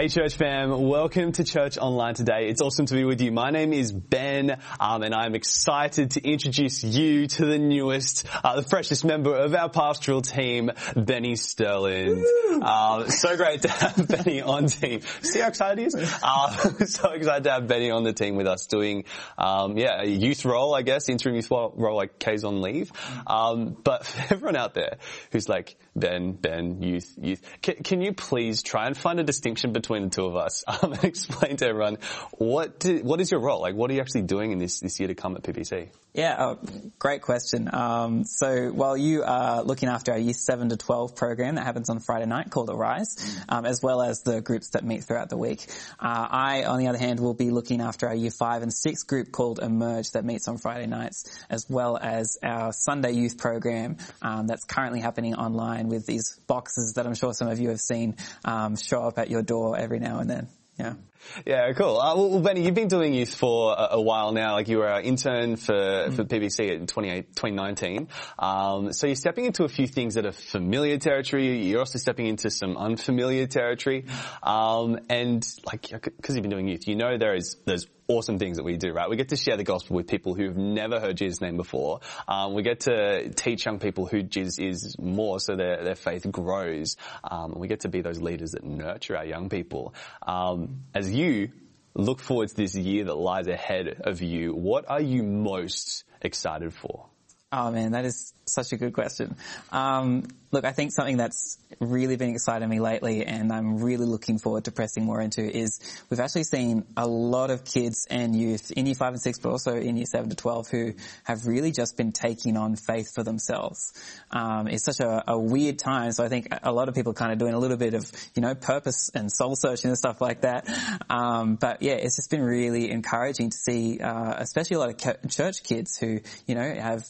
Hey, church fam, welcome to Church Online today. It's awesome to be with you. My name is Ben, um, and I'm excited to introduce you to the newest, uh, the freshest member of our pastoral team, Benny Sterling. Um, so great to have Benny on team. See how excited he is? Uh, so excited to have Benny on the team with us doing, um, yeah, a youth role, I guess, interim youth role, like Kay's on leave. Um, but for everyone out there who's like, Ben, Ben, youth, youth, can, can you please try and find a distinction between the two of us um, explain to everyone what do, what is your role? Like, what are you actually doing in this this year to come at PBC? Yeah, oh, great question. Um, so while you are looking after our Year 7 to 12 program that happens on Friday night called Arise, um, as well as the groups that meet throughout the week, uh, I, on the other hand, will be looking after our Year 5 and 6 group called Emerge that meets on Friday nights, as well as our Sunday youth program um, that's currently happening online with these boxes that I'm sure some of you have seen um, show up at your door every now and then. Yeah. Yeah, cool. Uh, well, Benny, you've been doing youth for a, a, while now. Like you were an intern for, mm. for PBC in 2019. Um, so you're stepping into a few things that are familiar territory. You're also stepping into some unfamiliar territory. Um, and like, because you've been doing youth, you know there is, there's awesome things that we do, right? We get to share the gospel with people who've never heard Jesus' name before. Um, we get to teach young people who Jesus is more so their, their faith grows. Um, we get to be those leaders that nurture our young people. Um, as you look forward to this year that lies ahead of you, what are you most excited for? Oh man, that is such a good question. Um, look, I think something that's really been exciting me lately and I'm really looking forward to pressing more into is we've actually seen a lot of kids and youth in year 5 and 6 but also in year 7 to 12 who have really just been taking on faith for themselves. Um, it's such a, a, weird time so I think a lot of people kind of doing a little bit of, you know, purpose and soul searching and stuff like that. Um, but yeah, it's just been really encouraging to see, uh, especially a lot of church kids who, you know, have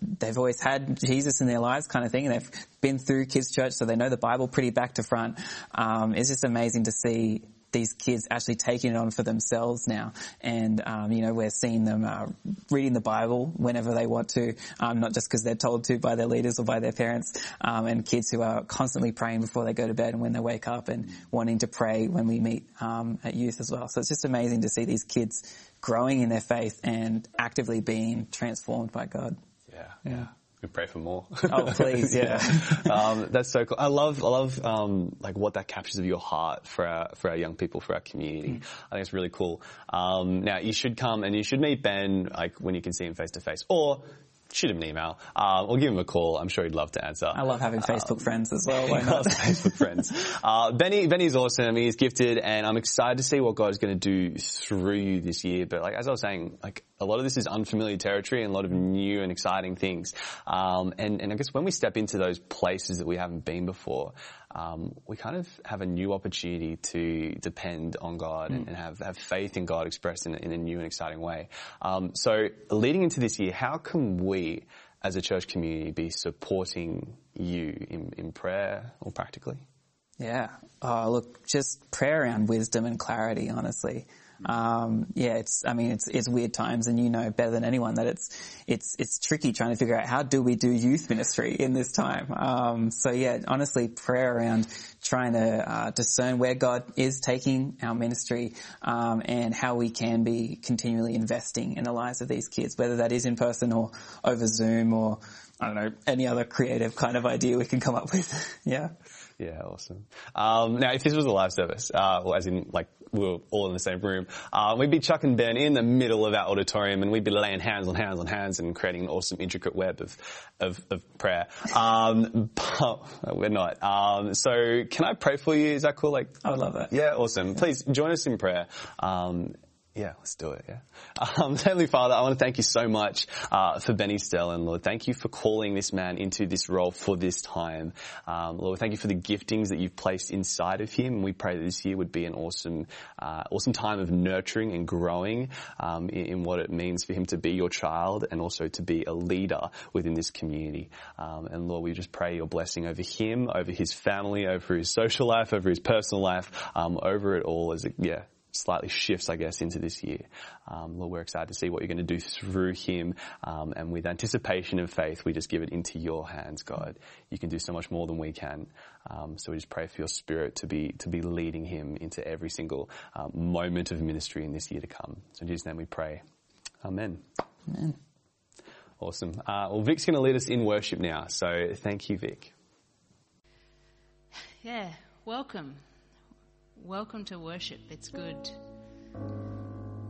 they've always had Jesus in their lives kind of thing and they've been through kids church so they know the Bible pretty back to front. Um, it's just amazing to see these kids actually taking it on for themselves now. And, um, you know, we're seeing them uh, reading the Bible whenever they want to, um, not just because they're told to by their leaders or by their parents, um, and kids who are constantly praying before they go to bed and when they wake up and wanting to pray when we meet um, at youth as well. So it's just amazing to see these kids growing in their faith and actively being transformed by God. Yeah, yeah. We pray for more. Oh, please, yeah. um, that's so cool. I love, I love, um, like what that captures of your heart for our, for our young people, for our community. Mm. I think it's really cool. Um, now you should come and you should meet Ben, like when you can see him face to face, or shoot him an email uh, or give him a call. I'm sure he'd love to answer. I love having Facebook um, friends as well. Why not? Facebook friends. Uh, Benny, Benny's awesome. He's gifted, and I'm excited to see what God is going to do through you this year. But like as I was saying, like a lot of this is unfamiliar territory and a lot of new and exciting things. Um, and and I guess when we step into those places that we haven't been before, um, we kind of have a new opportunity to depend on God mm. and, and, have, have faith in God expressed in, in a new and exciting way. Um, so leading into this year, how can we as a church community be supporting you in, in prayer or practically? Yeah. Oh, look, just prayer around wisdom and clarity, honestly. Um, yeah, it's, I mean, it's, it's weird times and you know better than anyone that it's, it's, it's tricky trying to figure out how do we do youth ministry in this time. Um, so yeah, honestly, prayer around trying to, uh, discern where God is taking our ministry, um, and how we can be continually investing in the lives of these kids, whether that is in person or over Zoom or, I don't know, any other creative kind of idea we can come up with. yeah. Yeah, awesome. Um, now, if this was a live service, uh, or as in like we were all in the same room, uh, we'd be chucking Ben in the middle of our auditorium, and we'd be laying hands on hands on hands and creating an awesome intricate web of of, of prayer. Um, but we're not. Um, so, can I pray for you? Is that cool? Like, I would love that. Yeah, awesome. Please join us in prayer. Um, yeah, let's do it. Yeah. Um, Heavenly Father, I want to thank you so much uh, for Benny Sterling, Lord. Thank you for calling this man into this role for this time, um, Lord. Thank you for the giftings that you've placed inside of him. And we pray that this year would be an awesome, uh, awesome time of nurturing and growing um, in, in, what it means for him to be your child and also to be a leader within this community. Um, and Lord, we just pray your blessing over him, over his family, over his social life, over his personal life, um, over it all as a, yeah slightly shifts, I guess, into this year. Um, Lord, we're excited to see what you're going to do through him. Um, and with anticipation and faith, we just give it into your hands, God. You can do so much more than we can. Um, so we just pray for your spirit to be, to be leading him into every single um, moment of ministry in this year to come. So in Jesus' name we pray. Amen. Amen. Awesome. Uh, well, Vic's going to lead us in worship now. So thank you, Vic. Yeah, welcome. Welcome to worship. It's good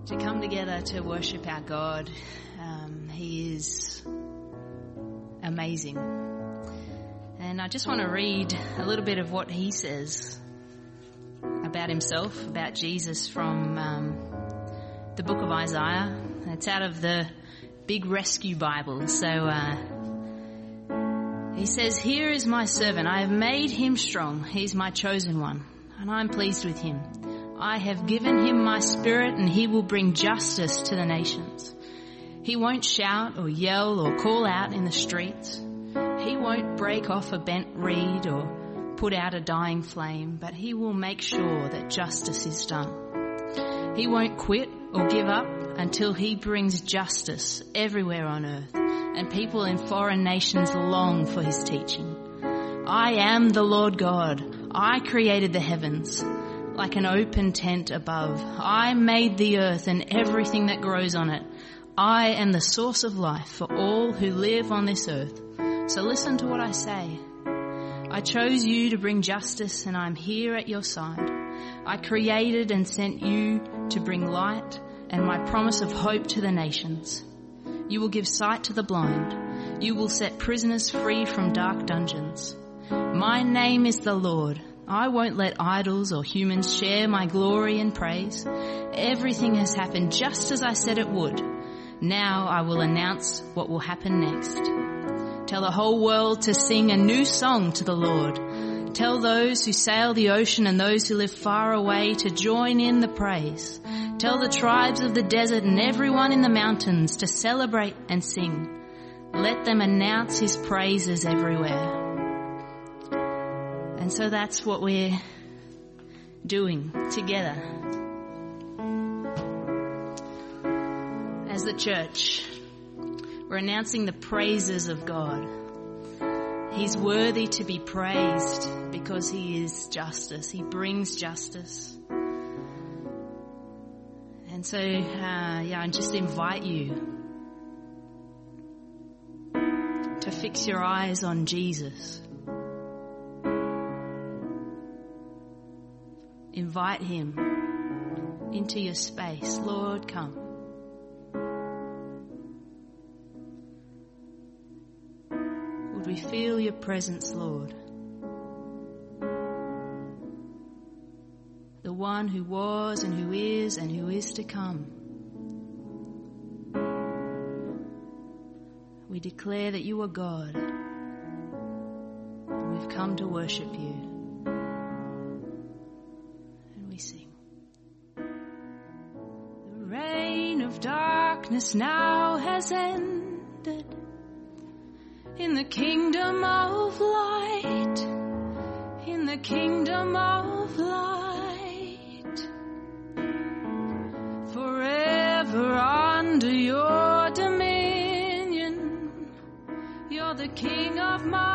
to come together to worship our God. Um, he is amazing. And I just want to read a little bit of what he says about himself, about Jesus from um, the book of Isaiah. It's out of the Big Rescue Bible. So, uh, he says, Here is my servant. I have made him strong. He's my chosen one, and I'm pleased with him. I have given him my spirit, and he will bring justice to the nations. He won't shout or yell or call out in the streets. He won't break off a bent reed or put out a dying flame, but he will make sure that justice is done. He won't quit or give up until he brings justice everywhere on earth and people in foreign nations long for his teaching. I am the Lord God. I created the heavens like an open tent above. I made the earth and everything that grows on it. I am the source of life for all who live on this earth. So listen to what I say. I chose you to bring justice and I'm here at your side. I created and sent you to bring light and my promise of hope to the nations. You will give sight to the blind. You will set prisoners free from dark dungeons. My name is the Lord. I won't let idols or humans share my glory and praise. Everything has happened just as I said it would. Now I will announce what will happen next. Tell the whole world to sing a new song to the Lord. Tell those who sail the ocean and those who live far away to join in the praise. Tell the tribes of the desert and everyone in the mountains to celebrate and sing. Let them announce his praises everywhere. And so that's what we're doing together. As the church, we're announcing the praises of God. He's worthy to be praised because he is justice. He brings justice. And so, uh, yeah, I just invite you to fix your eyes on Jesus. Invite him into your space. Lord, come. Would we feel your presence, Lord? the one who was and who is and who is to come. We declare that you are God we've come to worship you. Darkness now has ended in the kingdom of light, in the kingdom of light. Forever under your dominion, you're the king of my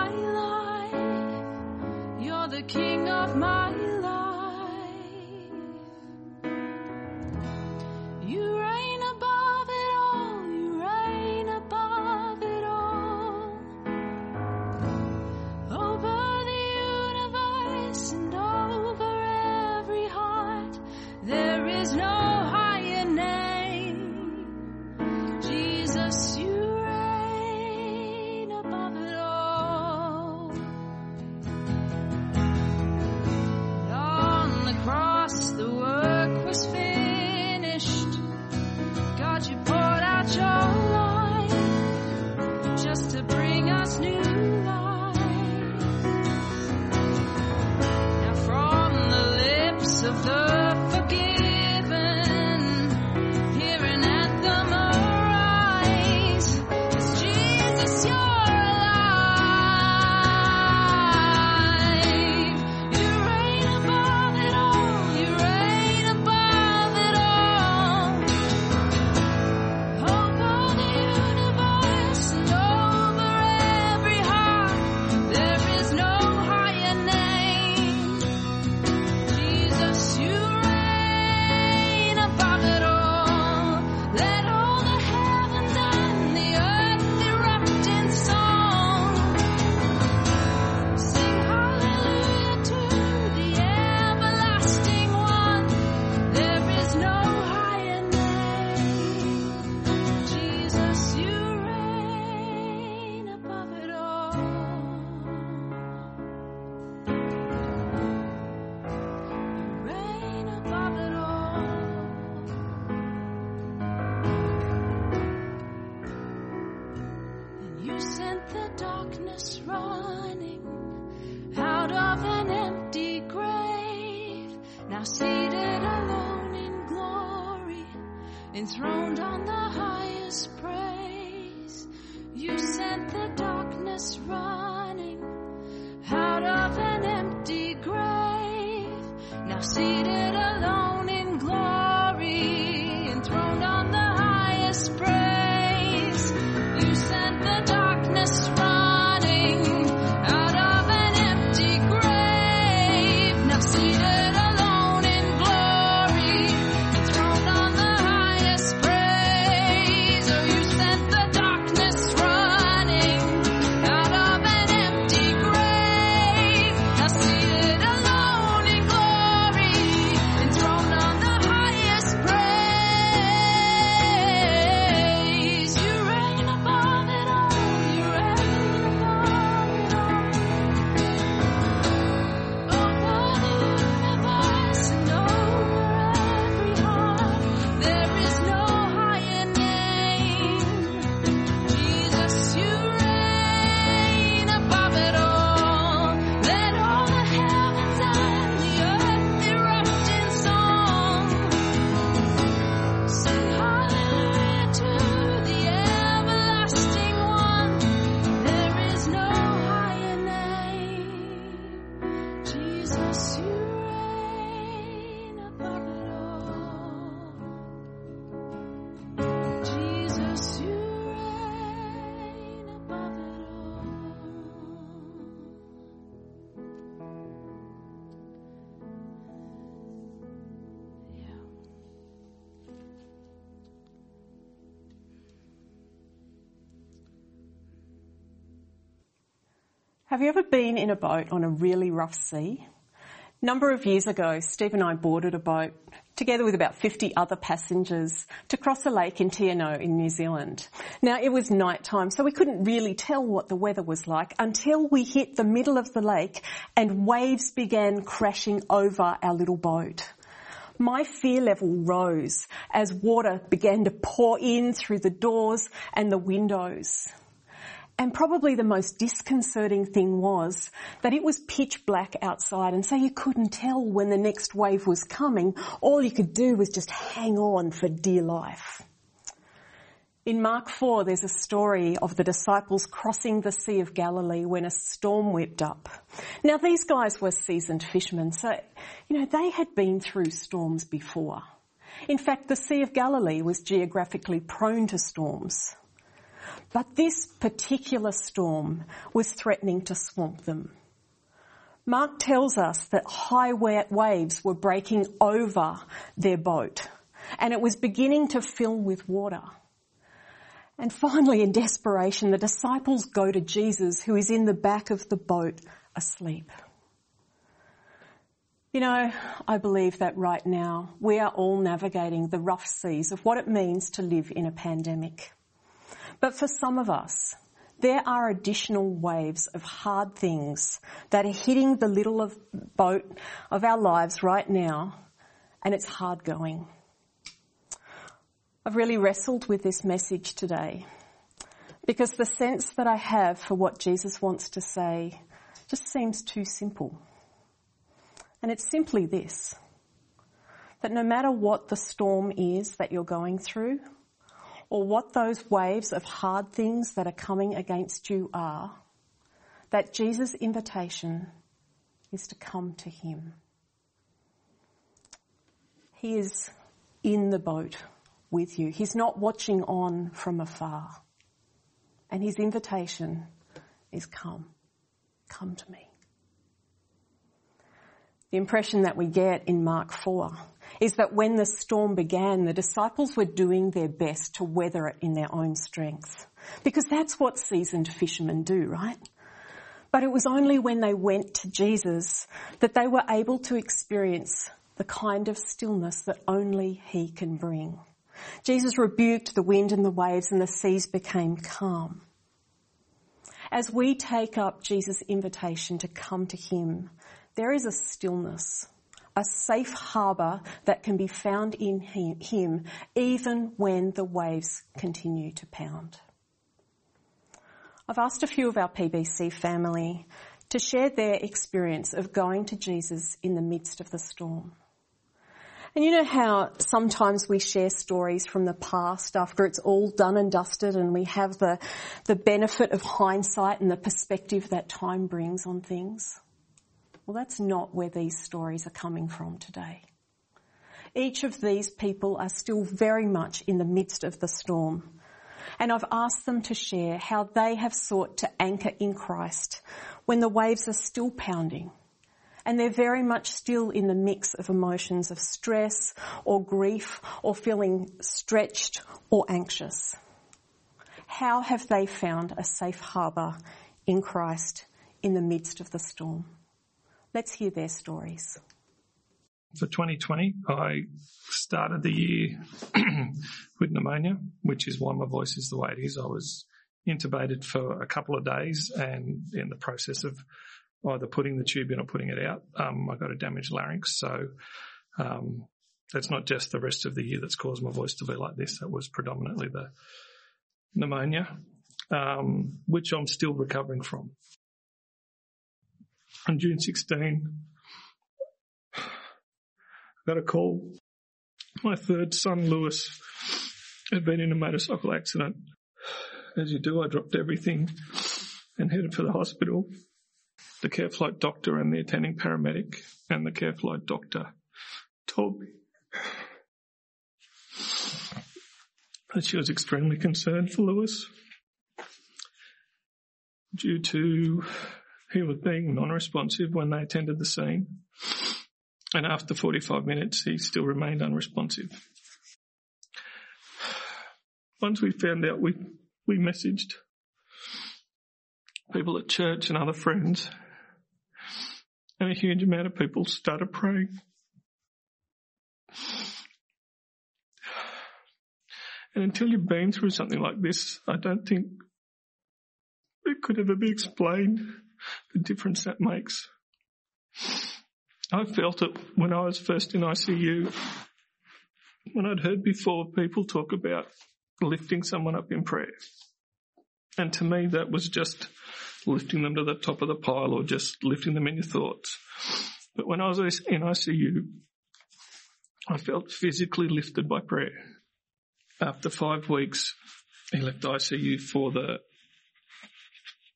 Have you ever been in a boat on a really rough sea? Number of years ago, Steve and I boarded a boat together with about 50 other passengers to cross a lake in Te Anau in New Zealand. Now it was night time, so we couldn't really tell what the weather was like until we hit the middle of the lake and waves began crashing over our little boat. My fear level rose as water began to pour in through the doors and the windows. And probably the most disconcerting thing was that it was pitch black outside and so you couldn't tell when the next wave was coming. All you could do was just hang on for dear life. In Mark 4, there's a story of the disciples crossing the Sea of Galilee when a storm whipped up. Now these guys were seasoned fishermen, so, you know, they had been through storms before. In fact, the Sea of Galilee was geographically prone to storms. But this particular storm was threatening to swamp them. Mark tells us that high waves were breaking over their boat and it was beginning to fill with water. And finally, in desperation, the disciples go to Jesus who is in the back of the boat asleep. You know, I believe that right now we are all navigating the rough seas of what it means to live in a pandemic. But for some of us, there are additional waves of hard things that are hitting the little of boat of our lives right now, and it's hard going. I've really wrestled with this message today because the sense that I have for what Jesus wants to say just seems too simple. And it's simply this, that no matter what the storm is that you're going through, or what those waves of hard things that are coming against you are, that Jesus' invitation is to come to Him. He is in the boat with you. He's not watching on from afar. And His invitation is come. Come to me. The impression that we get in Mark 4 is that when the storm began, the disciples were doing their best to weather it in their own strength. Because that's what seasoned fishermen do, right? But it was only when they went to Jesus that they were able to experience the kind of stillness that only He can bring. Jesus rebuked the wind and the waves and the seas became calm. As we take up Jesus' invitation to come to Him, there is a stillness, a safe harbour that can be found in Him even when the waves continue to pound. I've asked a few of our PBC family to share their experience of going to Jesus in the midst of the storm. And you know how sometimes we share stories from the past after it's all done and dusted and we have the, the benefit of hindsight and the perspective that time brings on things? Well, that's not where these stories are coming from today. Each of these people are still very much in the midst of the storm. And I've asked them to share how they have sought to anchor in Christ when the waves are still pounding and they're very much still in the mix of emotions of stress or grief or feeling stretched or anxious. How have they found a safe harbour in Christ in the midst of the storm? Let's hear their stories. For 2020, I started the year with pneumonia, which is why my voice is the way it is. I was intubated for a couple of days and in the process of either putting the tube in or putting it out. Um, I got a damaged larynx, so um, that's not just the rest of the year that's caused my voice to be like this. That was predominantly the pneumonia, um, which I'm still recovering from. On June 16, I got a call. My third son, Lewis, had been in a motorcycle accident. As you do, I dropped everything and headed for the hospital the care flight doctor and the attending paramedic and the care flight doctor told me that she was extremely concerned for Lewis due to he was being non-responsive when they attended the scene. And after 45 minutes, he still remained unresponsive. Once we found out, we, we messaged people at church and other friends and a huge amount of people started praying. And until you've been through something like this, I don't think it could ever be explained the difference that makes. I felt it when I was first in ICU, when I'd heard before people talk about lifting someone up in prayer. And to me, that was just lifting them to the top of the pile or just lifting them in your thoughts. But when I was in ICU, I felt physically lifted by prayer. After five weeks, he left ICU for the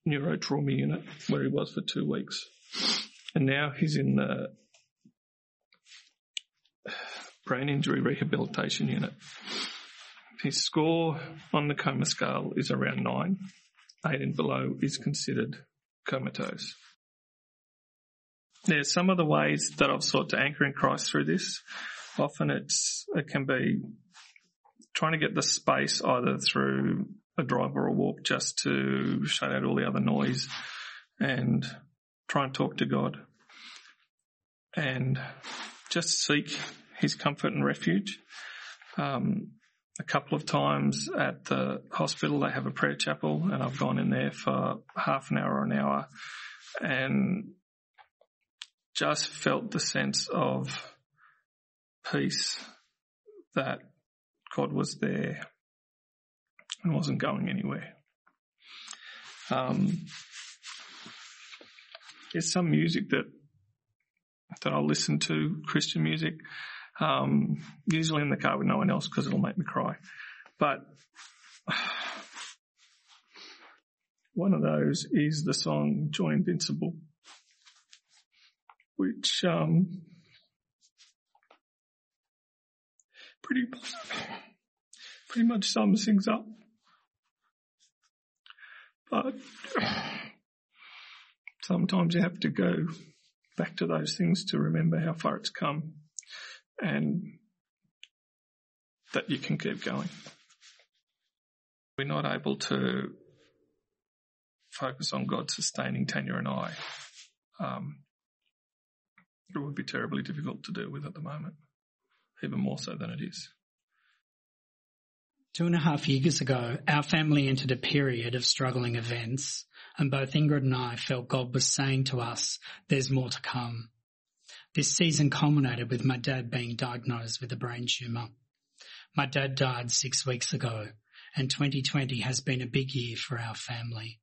neurotrauma unit where he was for two weeks. And now he's in the brain injury rehabilitation unit. His score on the coma scale is around nine eight and below is considered comatose. There's some of the ways that I've sought to anchor in Christ through this. Often it's, it can be trying to get the space either through a drive or a walk just to shut out all the other noise and try and talk to God and just seek his comfort and refuge. Um, a couple of times at the hospital. They have a prayer chapel and I've gone in there for half an hour or an hour and just felt the sense of peace that God was there and wasn't going anywhere. Um, there's some music that that I'll listen to, Christian music, um, usually in the car with no one else because it'll make me cry. But one of those is the song Joy Invincible, which um, pretty pretty much sums things up. But sometimes you have to go back to those things to remember how far it's come and that you can keep going. We're not able to focus on God sustaining Tanya and I. Um, it would be terribly difficult to deal with at the moment, even more so than it is. Two and a half years ago, our family entered a period of struggling events, and both Ingrid and I felt God was saying to us, there's more to come. This season culminated with my dad being diagnosed with a brain tumour. My dad died six weeks ago and 2020 has been a big year for our family.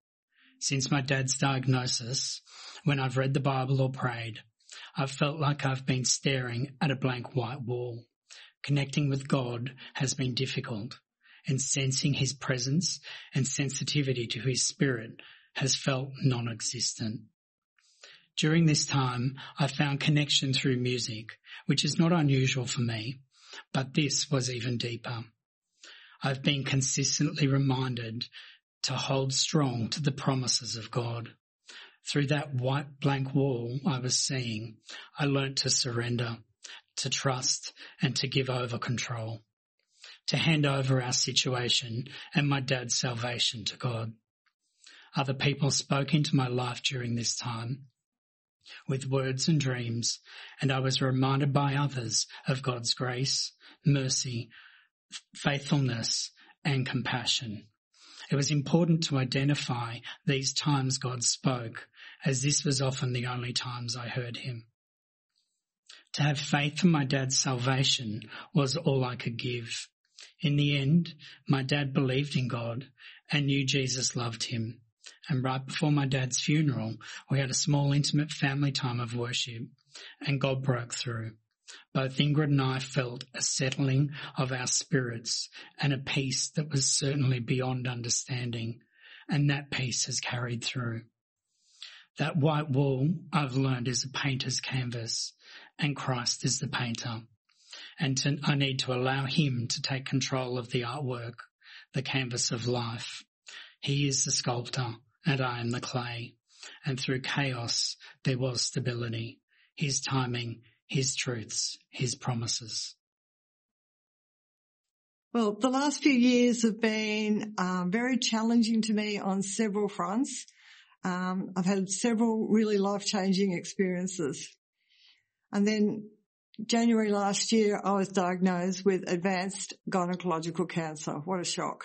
Since my dad's diagnosis, when I've read the Bible or prayed, I've felt like I've been staring at a blank white wall. Connecting with God has been difficult and sensing his presence and sensitivity to his spirit has felt non-existent. During this time, I found connection through music, which is not unusual for me, but this was even deeper. I've been consistently reminded to hold strong to the promises of God. Through that white blank wall I was seeing, I learnt to surrender, to trust and to give over control, to hand over our situation and my dad's salvation to God. Other people spoke into my life during this time with words and dreams, and I was reminded by others of God's grace, mercy, faithfulness, and compassion. It was important to identify these times God spoke, as this was often the only times I heard him. To have faith in my dad's salvation was all I could give. In the end, my dad believed in God and knew Jesus loved him. And right before my dad's funeral, we had a small intimate family time of worship and God broke through. Both Ingrid and I felt a settling of our spirits and a peace that was certainly beyond understanding. And that peace has carried through. That white wall I've learned is a painter's canvas and Christ is the painter. And to, I need to allow him to take control of the artwork, the canvas of life. He is the sculptor and I am the clay. And through chaos, there was stability, his timing, his truths, his promises. Well, the last few years have been um, very challenging to me on several fronts. Um, I've had several really life-changing experiences. And then January last year, I was diagnosed with advanced gynecological cancer. What a shock.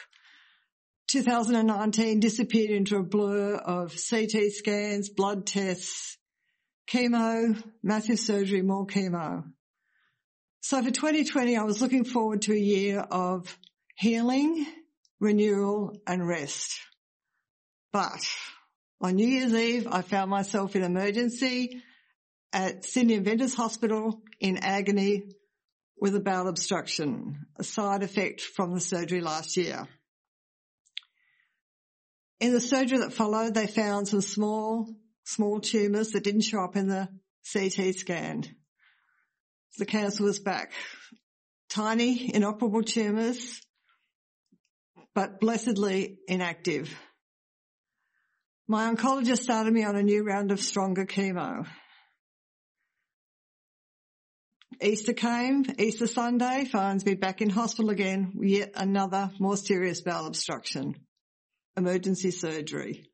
2019 disappeared into a blur of CT scans, blood tests, chemo, massive surgery, more chemo. So for 2020, I was looking forward to a year of healing, renewal and rest. But on New Year's Eve, I found myself in emergency at Sydney Adventist Hospital in agony with a bowel obstruction, a side effect from the surgery last year. In the surgery that followed, they found some small, small tumours that didn't show up in the CT scan. The cancer was back. Tiny, inoperable tumours, but blessedly inactive. My oncologist started me on a new round of stronger chemo. Easter came, Easter Sunday finds me back in hospital again, yet another more serious bowel obstruction, emergency surgery.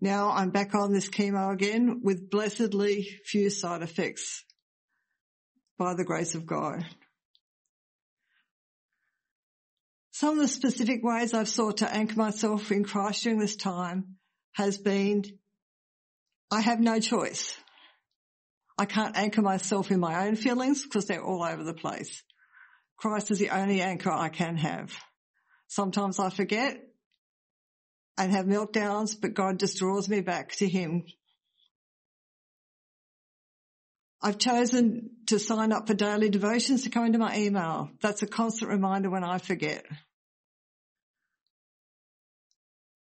Now I'm back on this chemo again with blessedly few side effects by the grace of God. Some of the specific ways I've sought to anchor myself in Christ during this time has been, I have no choice. I can't anchor myself in my own feelings because they're all over the place. Christ is the only anchor I can have. Sometimes I forget and have meltdowns, but God just draws me back to Him. I've chosen to sign up for daily devotions to come into my email. That's a constant reminder when I forget.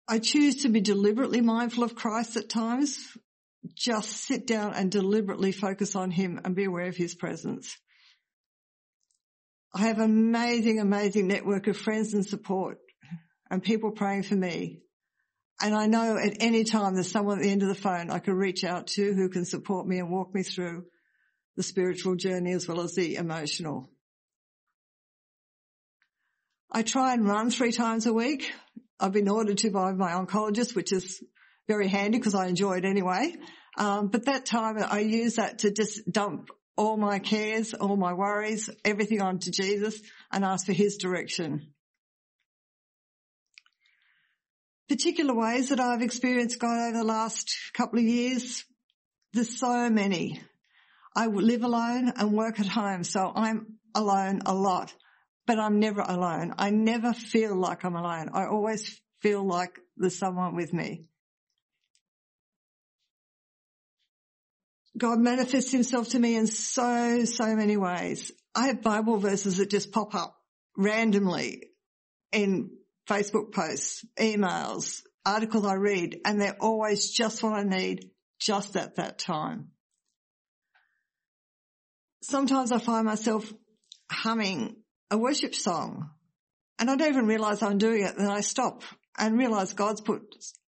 I choose to be deliberately mindful of Christ at times. Just sit down and deliberately focus on Him and be aware of His presence. I have amazing, amazing network of friends and support and people praying for me. And I know at any time there's someone at the end of the phone I can reach out to who can support me and walk me through the spiritual journey as well as the emotional. I try and run three times a week. I've been ordered to by my oncologist, which is very handy because I enjoy it anyway. Um, but that time I use that to just dump all my cares, all my worries, everything onto Jesus and ask for his direction. Particular ways that I've experienced God over the last couple of years, there's so many. I live alone and work at home, so I'm alone a lot, but I'm never alone. I never feel like I'm alone. I always feel like there's someone with me. God manifests himself to me in so, so many ways. I have Bible verses that just pop up randomly in Facebook posts, emails, articles I read, and they're always just what I need just at that time. Sometimes I find myself humming a worship song and I don't even realize I'm doing it. Then I stop and realize God's put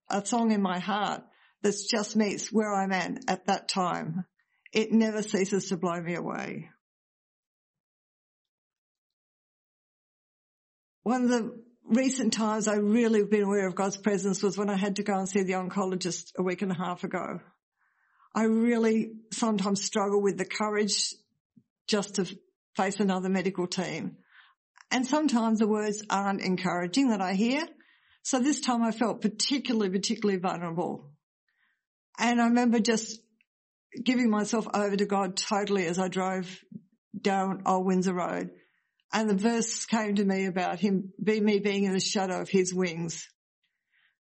a song in my heart that just meets where I'm at at that time. It never ceases to blow me away. One of the recent times I really have been aware of God's presence was when I had to go and see the oncologist a week and a half ago. I really sometimes struggle with the courage just to face another medical team. And sometimes the words aren't encouraging that I hear. So this time I felt particularly, particularly vulnerable. And I remember just giving myself over to God totally as I drove down Old Windsor Road. And the verse came to me about him, be me being in the shadow of his wings.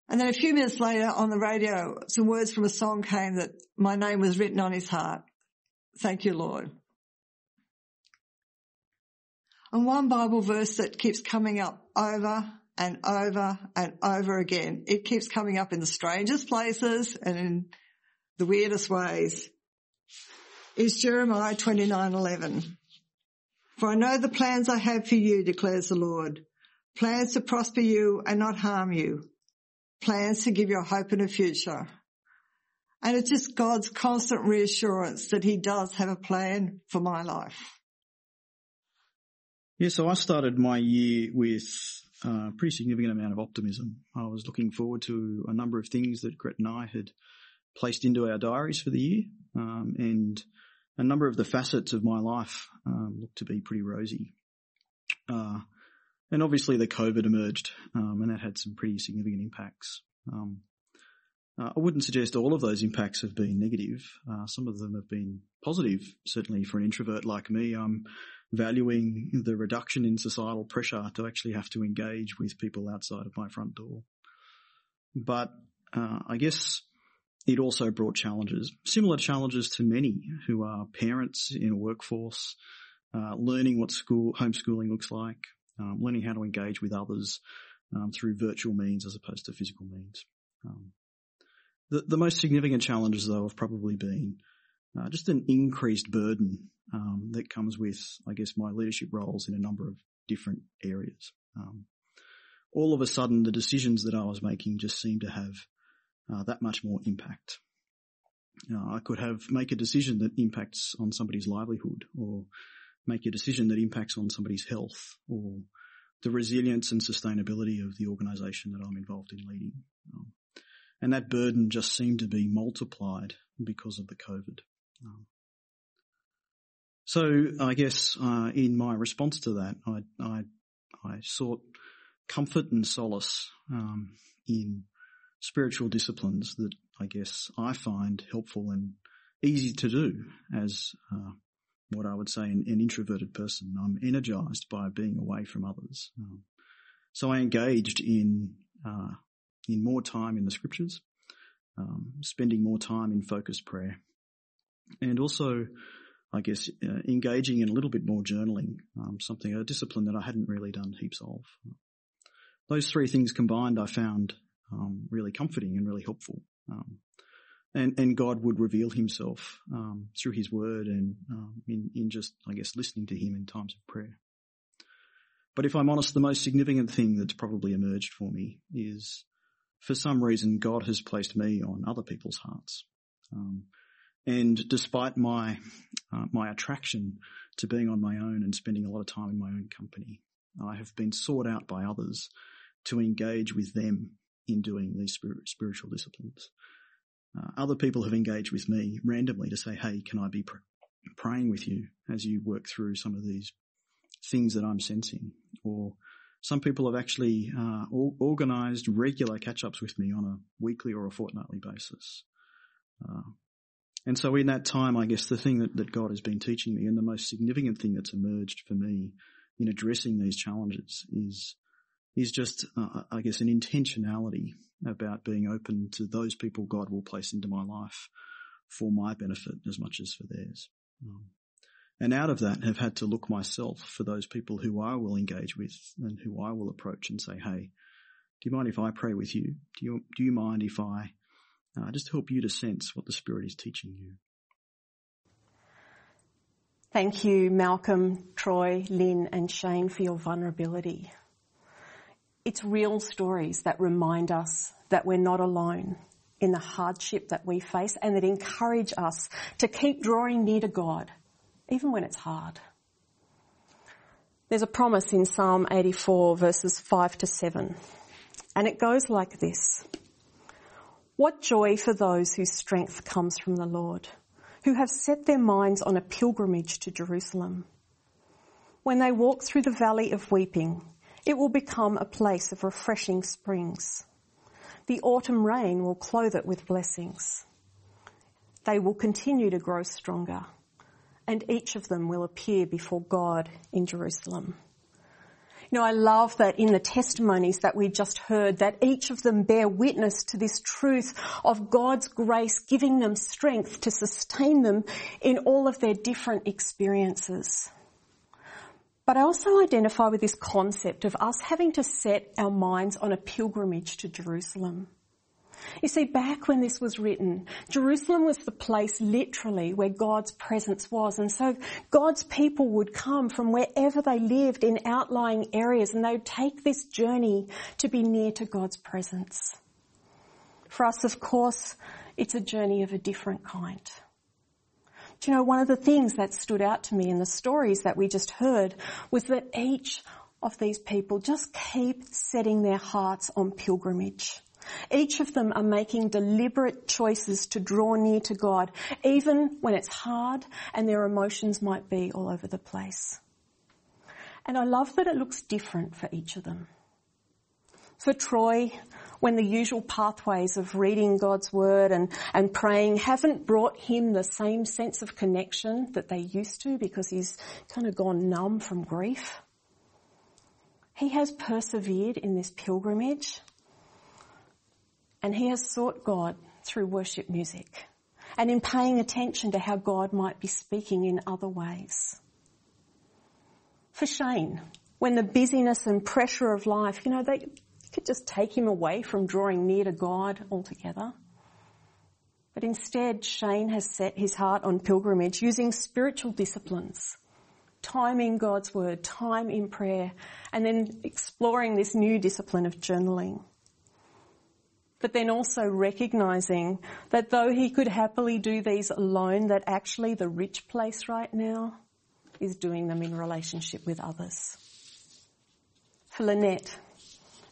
And then a few minutes later on the radio, some words from a song came that my name was written on his heart. Thank you, Lord. And one Bible verse that keeps coming up over and over and over again. It keeps coming up in the strangest places and in the weirdest ways. Is Jeremiah 29:11. For I know the plans I have for you, declares the Lord. Plans to prosper you and not harm you. Plans to give you hope and a future. And it's just God's constant reassurance that he does have a plan for my life. Yeah, so I started my year with a pretty significant amount of optimism. I was looking forward to a number of things that Gret and I had placed into our diaries for the year, um, and a number of the facets of my life um, looked to be pretty rosy. Uh, and obviously the COVID emerged, um, and that had some pretty significant impacts. Um, uh, I wouldn't suggest all of those impacts have been negative. Uh, some of them have been positive. Certainly for an introvert like me, I'm valuing the reduction in societal pressure to actually have to engage with people outside of my front door. But uh, I guess it also brought challenges, similar challenges to many who are parents in a workforce, uh, learning what school homeschooling looks like, um, learning how to engage with others um, through virtual means as opposed to physical means. Um, the, the, most significant challenges, though, have probably been uh, just an increased burden um, that comes with, I guess, my leadership roles in a number of different areas. Um, all of a sudden, the decisions that I was making just seemed to have uh, that much more impact. I could have make a decision that impacts on somebody's livelihood, or make a decision that impacts on somebody's health, or the resilience and sustainability of the organisation that I'm involved in leading. Um, and that burden just seemed to be multiplied because of the COVID. Um, so I guess uh, in my response to that, I, I, I sought comfort and solace um, in spiritual disciplines that I guess I find helpful and easy to do as uh, what I would say an, an, introverted person. I'm energized by being away from others. Um, so I engaged in uh, in more time in the scriptures, um, spending more time in focused prayer, and also I guess, uh, engaging in a little bit more journaling, um, something, a discipline that I hadn't really done heaps of. Those three things combined I found um, really comforting and really helpful. Um, and, and God would reveal himself um, through his word and um, in, in just, I guess, listening to him in times of prayer. But if I'm honest, the most significant thing that's probably emerged for me is for some reason God has placed me on other people's hearts. Um, and despite my uh, my attraction to being on my own and spending a lot of time in my own company, I have been sought out by others to engage with them in doing these spiritual disciplines. Uh, other people have engaged with me randomly to say, "Hey, can I be pr- praying with you as you work through some of these things that I'm sensing?" Or some people have actually uh, organised regular catch-ups with me on a weekly or a fortnightly basis. Uh, and so in that time, I guess the thing that, that God has been teaching me and the most significant thing that's emerged for me in addressing these challenges is, is just, uh, I guess, an intentionality about being open to those people God will place into my life for my benefit as much as for theirs. Um, and out of that have had to look myself for those people who I will engage with and who I will approach and say, hey, do you mind if I pray with you? Do you, do you mind if I uh, just help you to sense what the Spirit is teaching you? Thank you, Malcolm, Troy, Lynn, and Shane, for your vulnerability. It's real stories that remind us that we're not alone in the hardship that we face and that encourage us to keep drawing near to God, even when it's hard. There's a promise in Psalm 84 verses 5 to 7, and it goes like this. What joy for those whose strength comes from the Lord who have set their minds on a pilgrimage to Jerusalem. When they walk through the valley of weeping, it will become a place of refreshing springs. The autumn rain will clothe it with blessings. They will continue to grow stronger, and each of them will appear before God in Jerusalem. Know, I love that in the testimonies that we just heard that each of them bear witness to this truth of God's grace giving them strength to sustain them in all of their different experiences. But I also identify with this concept of us having to set our minds on a pilgrimage to Jerusalem. You see, back when this was written, Jerusalem was the place literally where God's presence was. And so God's people would come from wherever they lived in outlying areas and they would take this journey to be near to God's presence. For us, of course, it's a journey of a different kind. Do you know, one of the things that stood out to me in the stories that we just heard was that each of these people just keep setting their hearts on pilgrimage. Each of them are making deliberate choices to draw near to God, even when it's hard and their emotions might be all over the place. And I love that it looks different for each of them. For Troy, when the usual pathways of reading God's word and, and praying haven't brought him the same sense of connection that they used to because he's kind of gone numb from grief, he has persevered in this pilgrimage and he has sought God through worship music and in paying attention to how God might be speaking in other ways. For Shane, when the busyness and pressure of life, you know, they could just take him away from drawing near to God altogether. But instead, Shane has set his heart on pilgrimage using spiritual disciplines, time in God's word, time in prayer, and then exploring this new discipline of journaling but then also recognizing that though he could happily do these alone, that actually the rich place right now is doing them in relationship with others. For Lynette,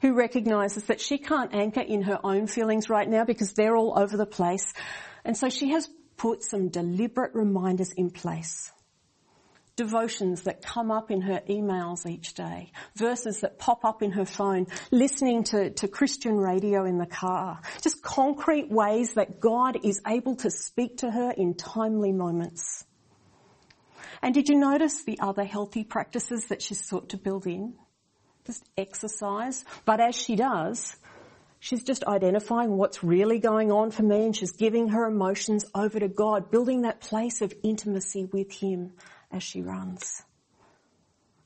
who recognizes that she can't anchor in her own feelings right now because they're all over the place. And so she has put some deliberate reminders in place devotions that come up in her emails each day, verses that pop up in her phone, listening to, to Christian radio in the car, just concrete ways that God is able to speak to her in timely moments. And did you notice the other healthy practices that she's sought to build in? Just exercise. But as she does, She's just identifying what's really going on for me and she's giving her emotions over to God, building that place of intimacy with Him as she runs.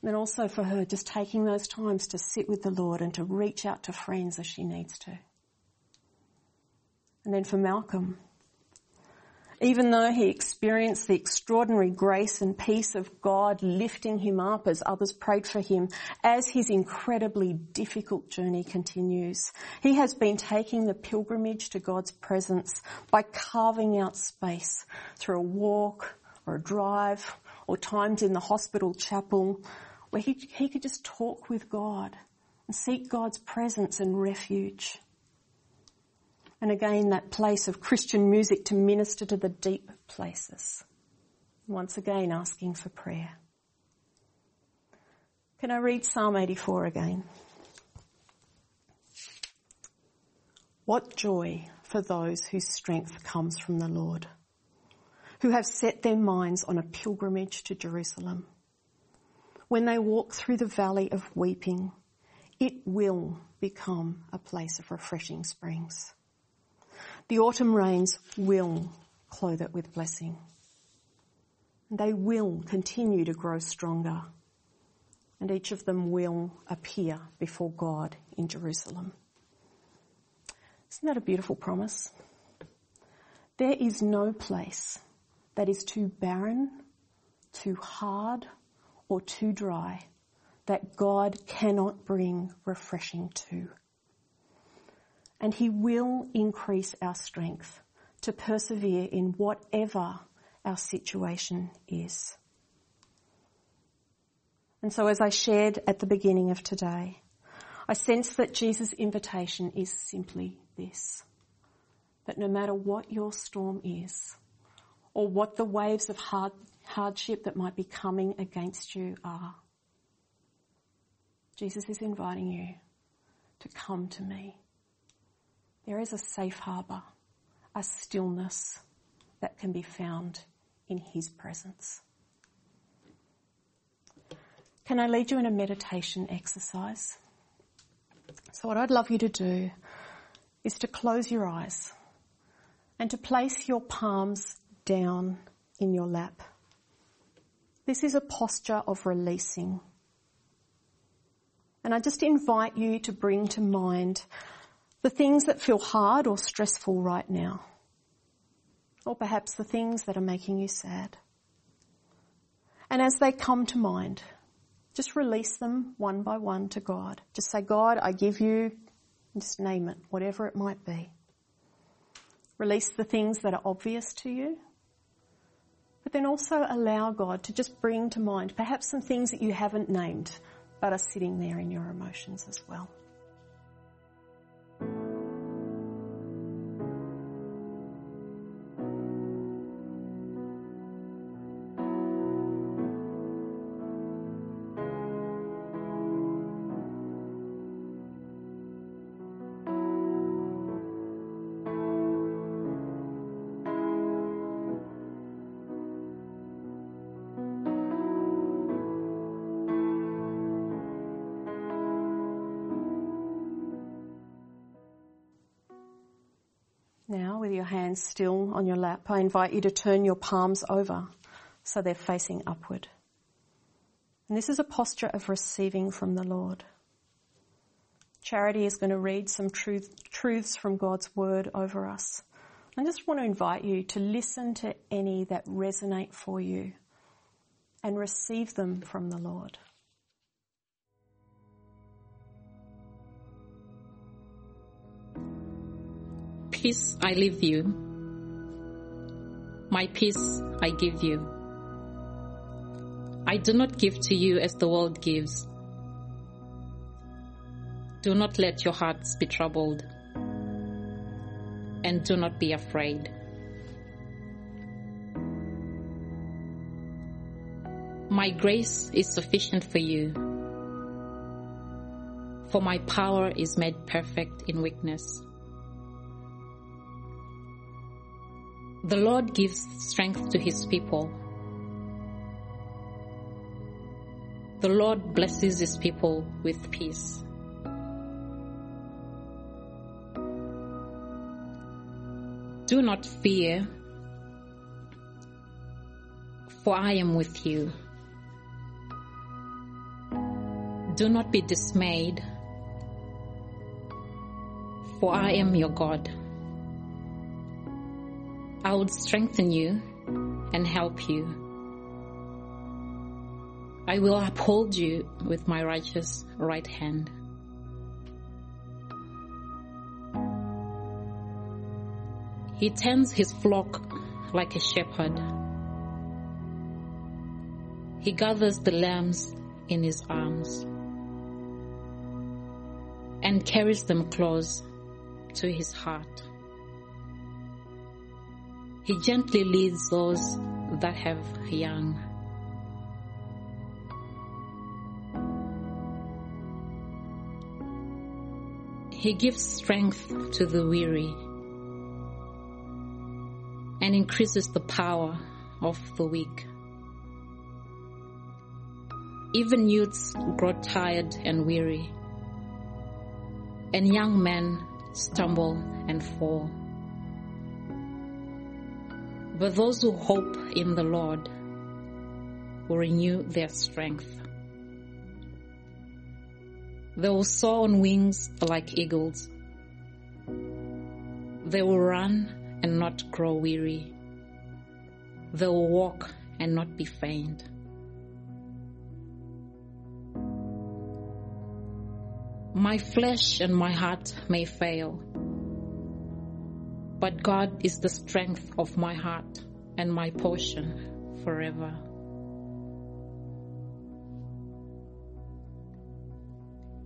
And also for her, just taking those times to sit with the Lord and to reach out to friends as she needs to. And then for Malcolm, even though he experienced the extraordinary grace and peace of God lifting him up as others prayed for him, as his incredibly difficult journey continues, he has been taking the pilgrimage to God's presence by carving out space through a walk or a drive or times in the hospital chapel where he, he could just talk with God and seek God's presence and refuge. And again, that place of Christian music to minister to the deep places. Once again, asking for prayer. Can I read Psalm 84 again? What joy for those whose strength comes from the Lord who have set their minds on a pilgrimage to Jerusalem. When they walk through the valley of weeping, it will become a place of refreshing springs. The autumn rains will clothe it with blessing. They will continue to grow stronger. And each of them will appear before God in Jerusalem. Isn't that a beautiful promise? There is no place that is too barren, too hard, or too dry that God cannot bring refreshing to. And He will increase our strength to persevere in whatever our situation is. And so as I shared at the beginning of today, I sense that Jesus' invitation is simply this. That no matter what your storm is, or what the waves of hard, hardship that might be coming against you are, Jesus is inviting you to come to me. There is a safe harbour, a stillness that can be found in His presence. Can I lead you in a meditation exercise? So what I'd love you to do is to close your eyes and to place your palms down in your lap. This is a posture of releasing. And I just invite you to bring to mind the things that feel hard or stressful right now. Or perhaps the things that are making you sad. And as they come to mind, just release them one by one to God. Just say, God, I give you, just name it, whatever it might be. Release the things that are obvious to you. But then also allow God to just bring to mind perhaps some things that you haven't named but are sitting there in your emotions as well. Hands still on your lap, I invite you to turn your palms over so they're facing upward. And this is a posture of receiving from the Lord. Charity is going to read some truth, truths from God's word over us. I just want to invite you to listen to any that resonate for you and receive them from the Lord. Peace I leave you. My peace I give you. I do not give to you as the world gives. Do not let your hearts be troubled. And do not be afraid. My grace is sufficient for you. For my power is made perfect in weakness. The Lord gives strength to his people. The Lord blesses his people with peace. Do not fear, for I am with you. Do not be dismayed, for I am your God. I will strengthen you and help you. I will uphold you with my righteous right hand. He tends his flock like a shepherd. He gathers the lambs in his arms and carries them close to his heart. He gently leads those that have young. He gives strength to the weary and increases the power of the weak. Even youths grow tired and weary, and young men stumble and fall. But those who hope in the Lord will renew their strength. They will soar on wings like eagles. They will run and not grow weary. They will walk and not be faint. My flesh and my heart may fail, but God is the strength of my heart and my portion forever.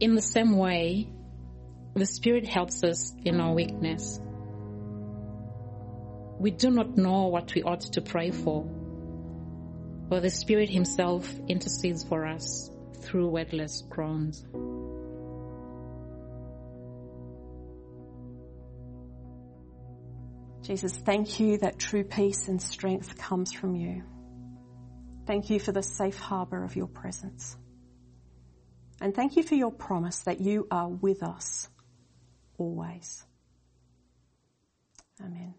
In the same way, the Spirit helps us in our weakness. We do not know what we ought to pray for, but the Spirit Himself intercedes for us through wordless groans. Jesus, thank you that true peace and strength comes from you. Thank you for the safe harbour of your presence. And thank you for your promise that you are with us always. Amen.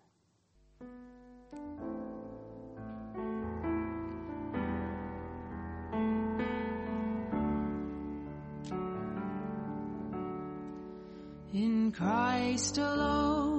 In Christ alone,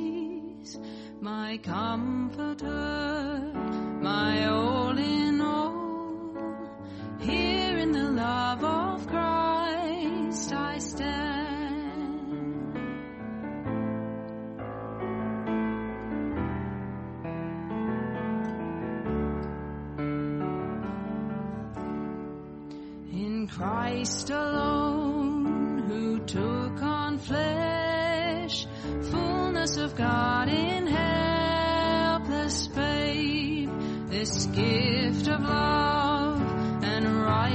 My comforter, my all in all, here in the love of Christ I stand. In Christ alone,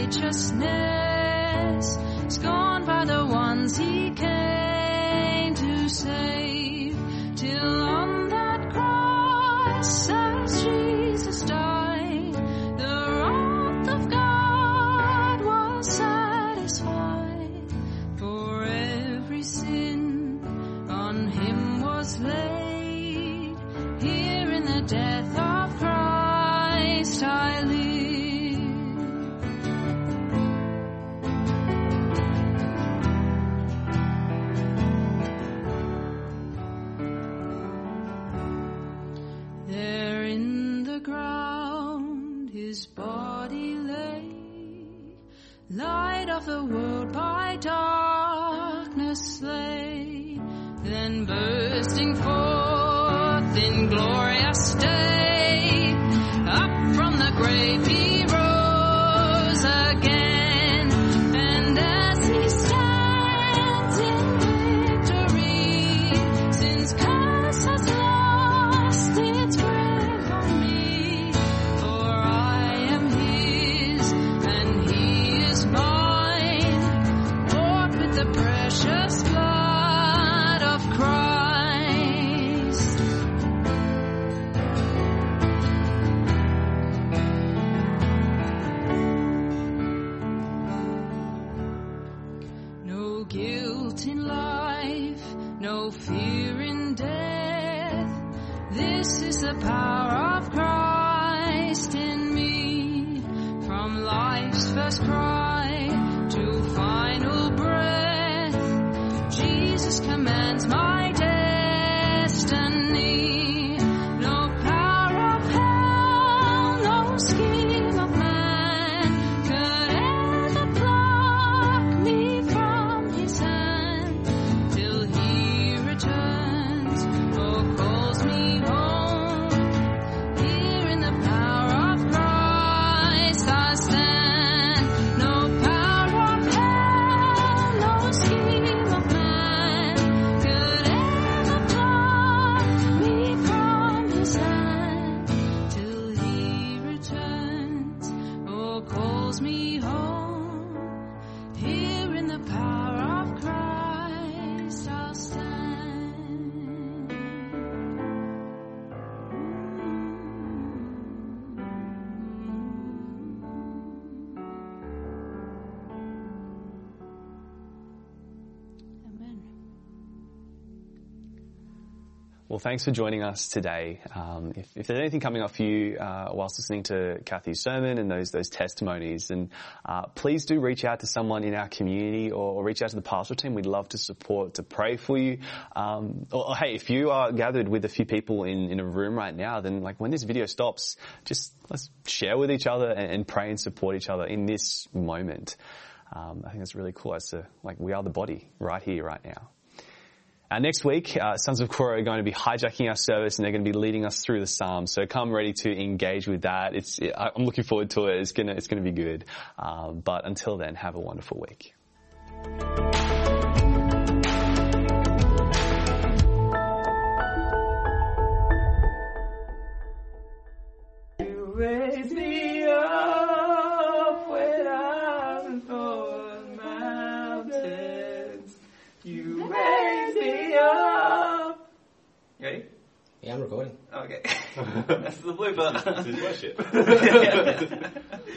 righteousness. Scorned by the ones he came Well, thanks for joining us today. Um, if, if, there's anything coming up for you uh, whilst listening to Kathy's sermon and those those testimonies, then uh, please do reach out to someone in our community or, or, reach out to the pastoral team. We'd love to support, to pray for you. Um, or, or, hey, if you are gathered with a few people in, in a room right now, then like when this video stops, just let's share with each other and, and pray and support each other in this moment. Um, I think that's really cool as to like we are the body right here, right now. Uh, next week, uh, Sons of Korah are going to be hijacking our service and they're going to be leading us through the Psalms. So come ready to engage with that. It's, it, I'm looking forward to it. It's gonna, it's gonna be good. Um, but until then, have a wonderful week. I'm recording. Okay. That's the blooper. This is worship.